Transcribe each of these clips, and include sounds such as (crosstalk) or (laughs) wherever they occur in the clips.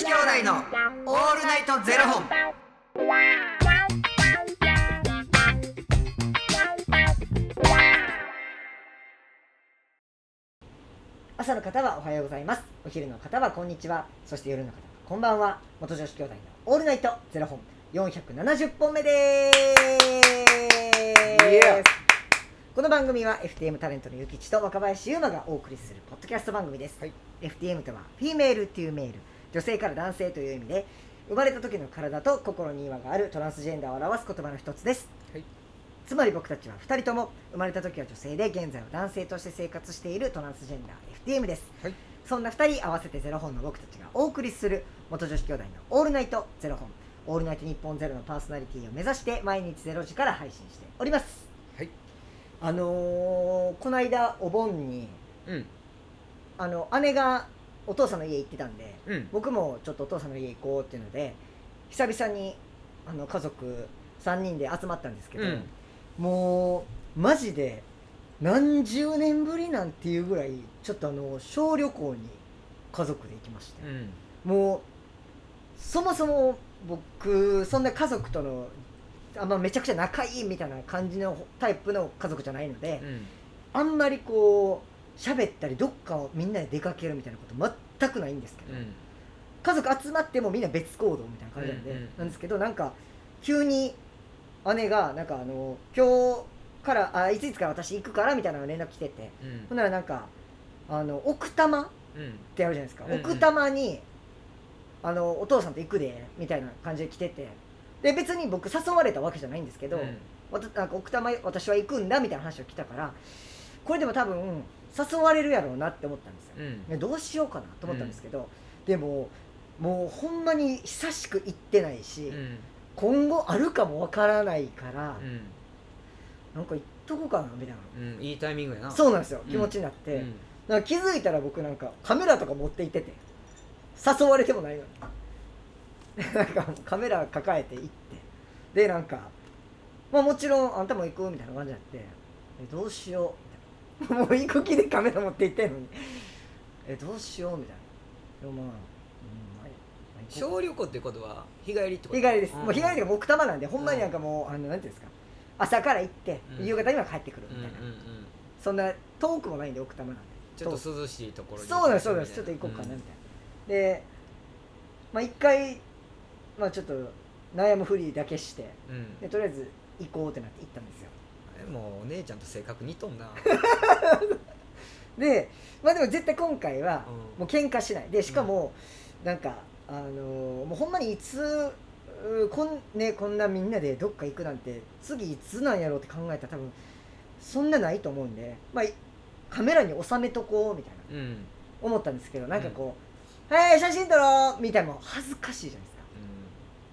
子兄弟のオールナイトゼロ本。朝の方はおはようございます。お昼の方はこんにちは。そして夜の方はこんばんは。元女子兄弟のオールナイトゼロ本。470本目でーすこの番組は FTM タレントのゆきちと若林優馬がお送りするポッドキャスト番組です、はい。FTM とはフィメールというメール女性から男性という意味で生まれた時の体と心に違和があるトランスジェンダーを表す言葉の一つです。はい。つまり僕たちは2人とも生まれた時は女性で現在は男性として生活しているトランスジェンダー FTM です、はい。そんな2人合わせてゼロ本の僕たちがお送りする元女子兄弟の「オールナイトゼロ本」「オールナイト日本ゼロのパーソナリティを目指して毎日ゼロ時から配信しております。はい。あのー、この間お盆にうん。あの姉がお父さんの家行ってたんでうん。僕もちょっとお父さんの家行こうっていうので久々にあの家族3人で集まったんですけど、うんもうマジで何十年ぶりなんていうぐらいちょっとあの小旅行に家族で行きまして、うん。もうそもそも僕そんな家族とのあんまめちゃくちゃ仲いいみたいな感じのタイプの家族じゃないので、うん。あんまりこう喋ったりどっかをみんなで出かけるみたいなこと全くないんですけど、うん。家族集まってもみんな別行動みたいな感じなんで、うんうんなんですけどなんか急に姉がなんかあの今日からあいついつから私行くからみたいな連絡来ててうん。ほんならなんかあの奥多摩っうん。てあるじゃないですか、うんうん。奥多摩にあのお父さんと行くでみたいな感じで来ててで別に僕誘われたわけじゃないんですけど、わたなんか奥多摩私は行くんだみたいな話を来たからこれでも多分誘われるやろうなって思ったんですようん。ねどうしようかなと思ったんですけど、でももうほんまに久しく行ってないし、うん。今後あるかもわからないから、うん。なんか行っとこうかなみたいな、うん。いいタイミングやな。そうなんですようん気持ちになって、うん。なんか気づいたら僕なんかカメラとか持って行ってて誘われてもないのに (laughs) なんかカメラ抱えて行ってでなんかまあもちろんあんたも行くみたいな感じになってえどうしようもう行く気でカメラ持って行ってんのに。えどうしようみたいな。でもまあ、うんまあ小旅行ってことは日帰りってこと？日帰りです、ん。もう日帰りが奥多摩なんでほんまになんかもう、あのなんていうんですか。朝から行って、うん。夕方には帰ってくるみたいな。そんな遠くもないんで奥多摩なんで。ちょっと涼しいところに。そうなんですそうなんです。ちょっと行こうかなみたいな、でまあ一回まあちょっと悩むふりだけして。でとりあえず行こうってなって行ったんですよ。えもうお姉ちゃんと性格似とんな。(laughs) でまあでも絶対今回はうんもう喧嘩しないでしかもなんかあのーもうほんまにいつうこん,、ね、こんなみんなでどっか行くなんて次いつなんやろうって考えたら多分そんなないと思うんで、まあ、いカメラに収めとこうみたいなうん。うん。思ったんですけどなんかこう「はい写真撮ろう」みたいなのも恥ずかしいじゃないですか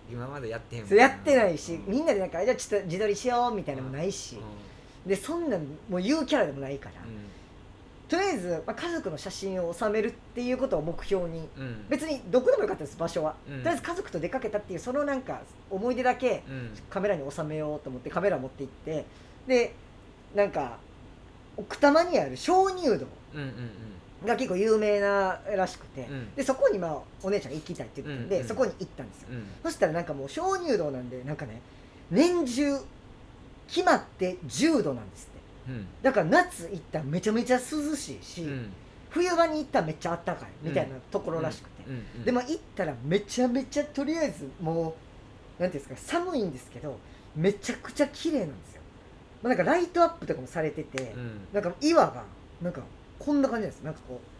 今までやってへんもんそれやってないし、うん。みんなでなんかじゃあちょっと自撮りしようみたいなのもないし、でそんなんもう言うキャラでもないから、とりあえず、まあ、家族の写真を収めるっていうことを目標に。うん。うん。別にどこでもよかったです場所は、うん。とりあえず家族と出かけたっていうそのなんか思い出だけうん。カメラに収めようと思ってカメラ持って行って。でなんか奥多摩にある鍾乳洞。うんうんが結構有名ならしくて、うんでそこにまあお姉ちゃんが行きたいって言ってたんで、うんうんそこに行ったんですよ、うん。そしたらなんかもう鍾乳洞なんでなんかね年中決まって10度なんですってうん。だから夏行ったらめちゃめちゃ涼しいし、うん。冬場に行ったらめっちゃ暖かいみたいなところらしくて。でも行ったらめちゃめちゃとりあえずもうなんていうんですか寒いんですけどめちゃくちゃ綺麗なんですよ、まあ、なんかライトアップとかもされてて、うん。なんか岩がなんかこんな感じです。なんかこう。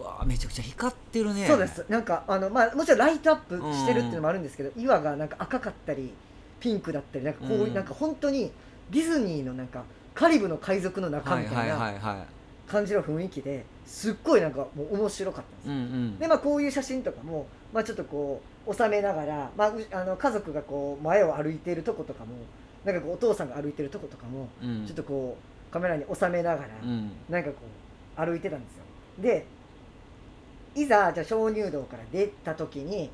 うわめちゃくちゃ光ってるね。そうです。なんかあの、まあ、もちろんライトアップしてるっていうのもあるんですけど、岩がなんか赤かったりピンクだったりなんかこう、うんなんか本当にディズニーのなんかカリブの海賊の中みたいな感じの雰囲気ですっごいなんかもう面白かったんですうんうん。でまあこういう写真とかも、まあ、ちょっとこう収めながら、まあ、うあの家族がこう前を歩いているとことかもなんかお父さんが歩いてるとことかもうん。ちょっとこうカメラに収めながら、うん。なんかこう歩いてたんですよ。でいざじゃあ鍾乳洞から出た時に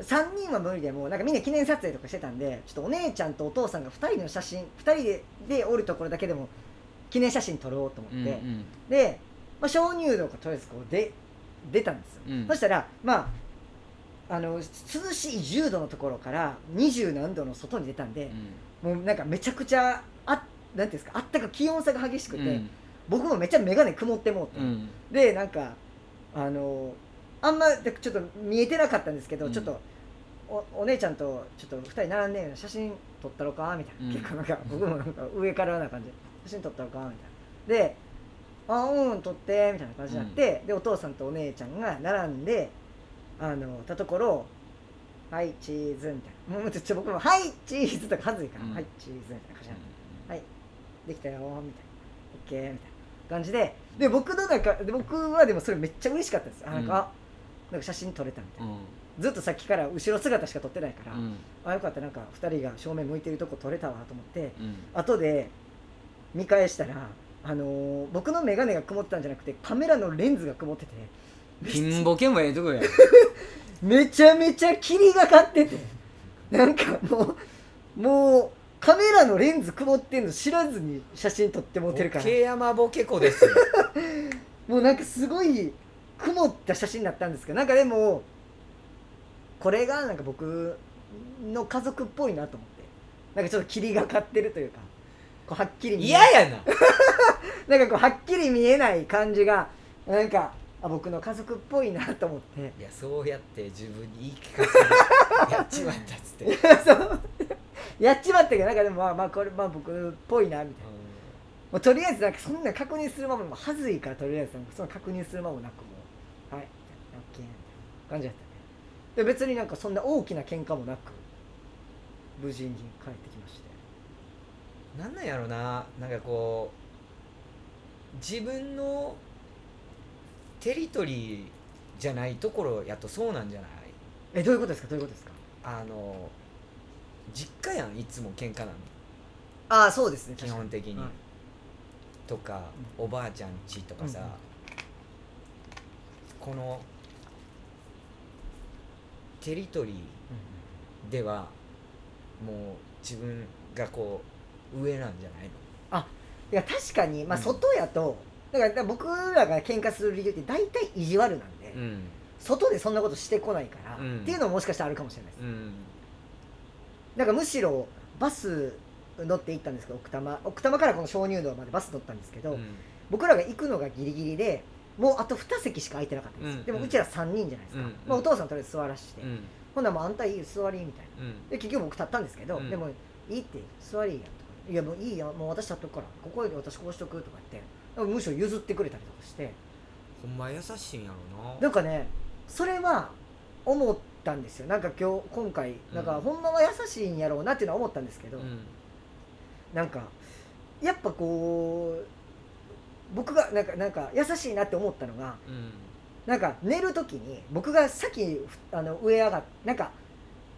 3人は無理でもなんかみんな記念撮影とかしてたんでちょっとお姉ちゃんとお父さんが2人の写真2人ででおるところだけでも記念写真撮ろうと思って、うんうん。で、まあ、鍾乳洞からとりあえずこうで出たんですよ、うん。そしたらまああの涼しい10度のところから20何度の外に出たんで、もうなんかめちゃくちゃあなんていうんですかあったか気温差が激しくて、僕もめっちゃ眼鏡曇ってもうて、うん。でなんかあのあんまちょっと見えてなかったんですけど、うん。ちょっとおお姉ちゃんとちょっと2人並んで写真撮ったろかみたいな、うん。結構なんか僕もなんか上からな感じ。で写真撮ったろかみたいな。で「あうん撮って」みたいな感じになって、でお父さんとお姉ちゃんが並んであのたところ「はいチーズ」みたいな。もうちょっと僕も「はいチーズ」とか恥ずいから「うん。はいチーズ」みたいな感じになって。はいできたよみたいな。オッケーみたいな感じで。で僕の中で僕はでもそれめっちゃ嬉しかったです。あなんか、うん。あなんか写真撮れたみたいな、うん。ずっとさっきから後ろ姿しか撮ってないから、うん。あよかったなんか2人が正面向いてるとこ撮れたわと思ってうん。後で見返したらあのー僕の眼鏡が曇ってたんじゃなくてカメラのレンズが曇っててピンボケもええとこや。(laughs) めちゃめちゃ霧がかっててなんかもうもうカメラのレンズ曇ってんの知らずに写真撮ってもうてるから。ボケ山ボケ子ですよ。(laughs) もうなんかすごい曇った写真だったんですけどなんかでもこれがなんか僕の家族っぽいなと思って。なんかちょっと霧がかってるというかこうはっきり見え嫌やな。(laughs) なんかこうはっきり見えない感じがなんかあ僕の家族っぽいなと思って。いやそうやって自分に言い聞かせる。(laughs) やっちまったっつって、(laughs) やっちまったけどなんかでもまあまあこれまあ僕っぽいなみたいな。もうとりあえずなんかそんな確認するままもうはずいからとりあえずなんかその確認するままもなくもうはいラッキーみたいな感じだったね。で別になんかそんな大きな喧嘩もなく無事に帰ってきまして。なんなんやろな。なんかこう自分のテリトリーじゃないところやとそうなんじゃない？えどういうことですか？どういうことですか？あの実家やんいつも喧嘩なのああそうですね。基本的に、はいとか、おばあちゃんちとかさ、うんうん。このテリトリーではもう自分がこう上なんじゃないの？いや確かにまあうん。外やと、だからだから僕らが喧嘩する理由って大体意地悪なんで、うん。外でそんなことしてこないから、うん。っていうのももしかしたらあるかもしれないですうんだからむしろバス乗って行ったんですけど奥多摩。奥多摩からこの鍾乳洞までバス乗ったんですけど、うん。僕らが行くのがギリギリでもうあと2席しか空いてなかったんです。よ、うん。でもうちら3人じゃないですか、うん。まあ、お父さんとりあえず座らして、うん。ほんならもうあんたいいよ座りみたいな。うん。で結局僕立ったんですけど、うん。でもいいって座りやとか。いやもういいやもう私立っとくからここより私こうしとくとか言ってむしろ譲ってくれたりとかして。ほんま優しいんやろな。なんかねそれは思ったんですよ。なんか今日今回なんかうんほんまは優しいんやろうなっていうのは思ったんですけど、うん。なんかやっぱこう僕がなんかなんか優しいなって思ったのがうん。なんか寝る時に僕が先ふあの上上がっなんか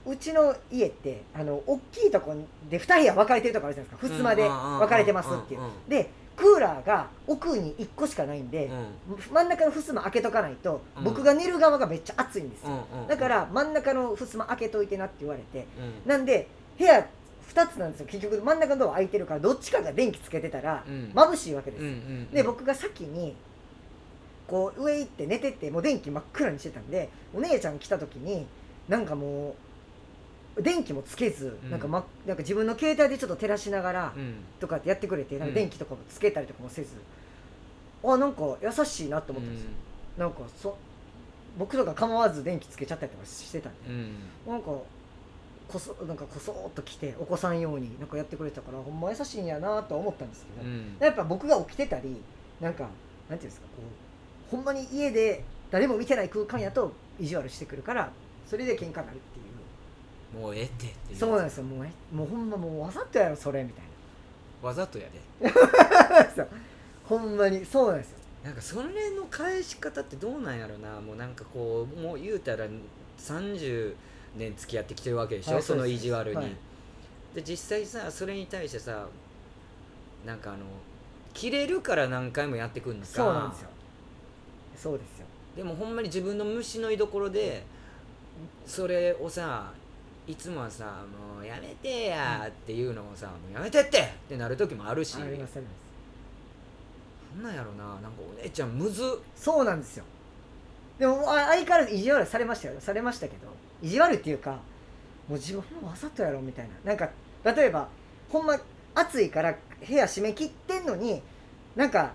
うちの家ってあの大きいとこで2部屋分かれてるとこあるじゃないですか。襖で分かれてますっていう。でクーラーが奥に1個しかないんでうん。真ん中の襖開けとかないとうん。僕が寝る側がめっちゃ暑いんですよ。だから真ん中の襖開けといてなって言われてうん。なんで部屋2つなんですよ。結局真ん中のドア開いてるからどっちかが電気つけてたらうん。眩しいわけですで僕が先にこう上行って寝ててもう電気真っ暗にしてたんでお姉ちゃん来た時になんかもう電気もつけず、うん。なんかま、なんか自分の携帯でちょっと照らしながらうん。とかってやってくれてなんうん。か電気とかもつけたりとかもせず、あなんか優しいなと思ったんですよ、なんかそ僕とか構わず電気つけちゃったりとかしてたんで。うん。なんかこそなんかこそーっと来てお子さん用になんかやってくれてたからほんま優しいんやなとは思ったんですけど、うん。やっぱ僕が起きてたりなんかなんていうんですかこうほんまに家で誰も見てない空間やと意地悪してくるからそれで喧嘩になるっていうもうええってって。いうそうなんですよ。もうえもうほんまもうわざとやろそれみたいわざとやで。な (laughs) そうほんまにそうなんですよ。なんかそれの返し方ってどうなんやろな。もうなんかこうもう言うたら30年付き合ってきてるわけでしょ、はいその意地悪に、はい。で実際さそれに対してさなんかあの切れるから何回もやってくんのか。そうなんですよ。そうですよ。でもほんまに自分の虫の居所でそれをさいつもはさ「もうやめてや」っていうのをさ「もうやめてって!」ってなる時もあるし。ありますあります。なんなんやろななんかお姉ちゃんむずっ。そうなんですよ。でもあ相変わらず意地悪されましたよ。されましたけど意地悪っていうかもう自分もわざとやろみたいな。なんか例えばほんま暑いから部屋閉め切ってんのになんか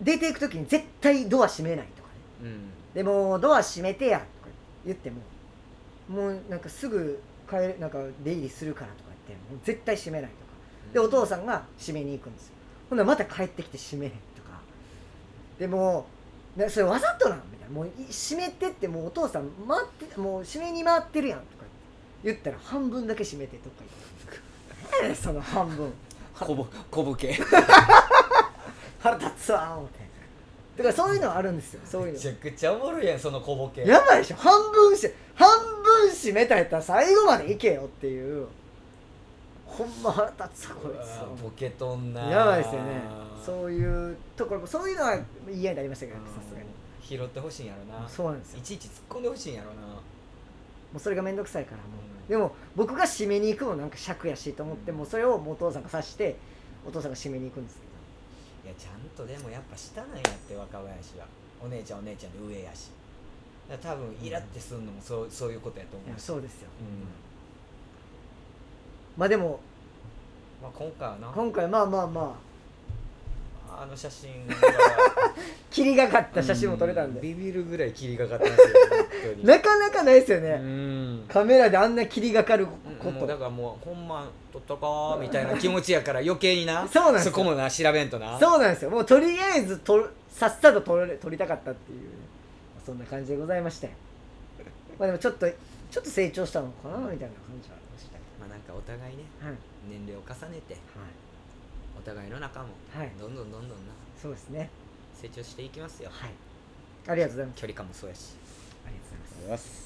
出ていく時に絶対ドア閉めないとかね。うん。でもドア閉めてやとか言ってももうなんかすぐ帰るなんか出入りするからとか言ってもう絶対閉めないとか。でお父さんが閉めに行くんですよ。ほんならまた帰ってきて閉めへんとか。でもなそれわざとなんみたいな。もうい閉めてってもうお父さん待ってもう閉めに回ってるやんとか言ったら半分だけ閉めてとか言って (laughs) その半分。小ぼ小ボケ腹立つわ思って。だからそういうのはあるんですよ。そういうのめちゃくちゃおもろいやんその小ボケやばいでしょ。半分し半分閉めたやったら最後までいけよっていう。ほんま腹立つわこいつボケとんなやばいですよね。そういうところもそういうのは嫌になりましたけどさすがに。拾ってほしいんやろな。そうなんですよ。いちいち突っ込んでほしいんやろな。もうそれが面倒くさいからもう、うん。でも僕が締めに行くのなんか尺やしと思って、うん。もうそれをお父さんが察してお父さんが締めに行くんですけいやちゃんとでもやっぱ下なんやって若林は。お姉ちゃんお姉ちゃんで上やしだ多分イラってすんのもそうそういうことやと思う。しそうですよ、うん。まあでもまあ、今回はな。今回まあまあまあ。あの写真が。(laughs) 霧がかった写真も撮れたんで、うビビるぐらい霧がかってますよ (laughs) なかなかないですよね、うん。カメラであんな霧がかること、だからもうほんま撮ったかみたいな気持ちやから余計にな。(laughs) そうなんですよ。こもな調べんとな。そうなんですよ。もうとりあえずとさっさと撮れ撮りたかったっていう。ねそんな感じでございましてまあでもちょっとちょっと成長したのかなみたいな感じはありましたけまあなんかお互いねはい、年齢を重ねては、お互いの仲もどんどんどんどんなそうですね成長していきますよはいありがとうございます距離感もそうやしありがとうございます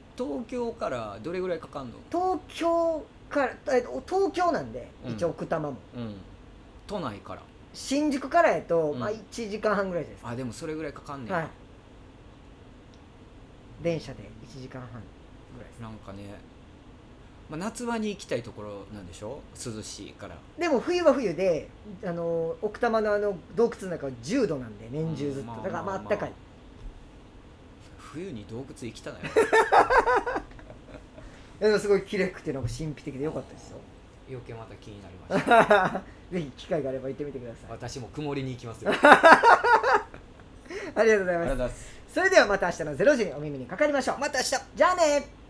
東京からどれぐらいかかんの？東京からえ東京なんでうん。一応奥多摩も、うん。都内から。新宿からやと、うん。まあ、1時間半ぐらいです、あでもそれぐらいかかんねん、はい。電車で1時間半ぐらいです。なんかね、まあ、夏場に行きたいところなんでしょ？涼しいから。でも冬は冬であの奥多摩のあの洞窟の中は10度なんで年中ずっと、うんだからまああったかい、冬に洞窟行きたないわでもすごい綺麗くてなんか神秘的でよかったですよ。余計また気になりました。(laughs) ぜひ機会があれば行ってみてください。私も曇りに行きますよ。(laughs) ありがとうございます。ありがとうございます。それではまた明日の0時にお耳にかかりましょう。また明日。じゃあね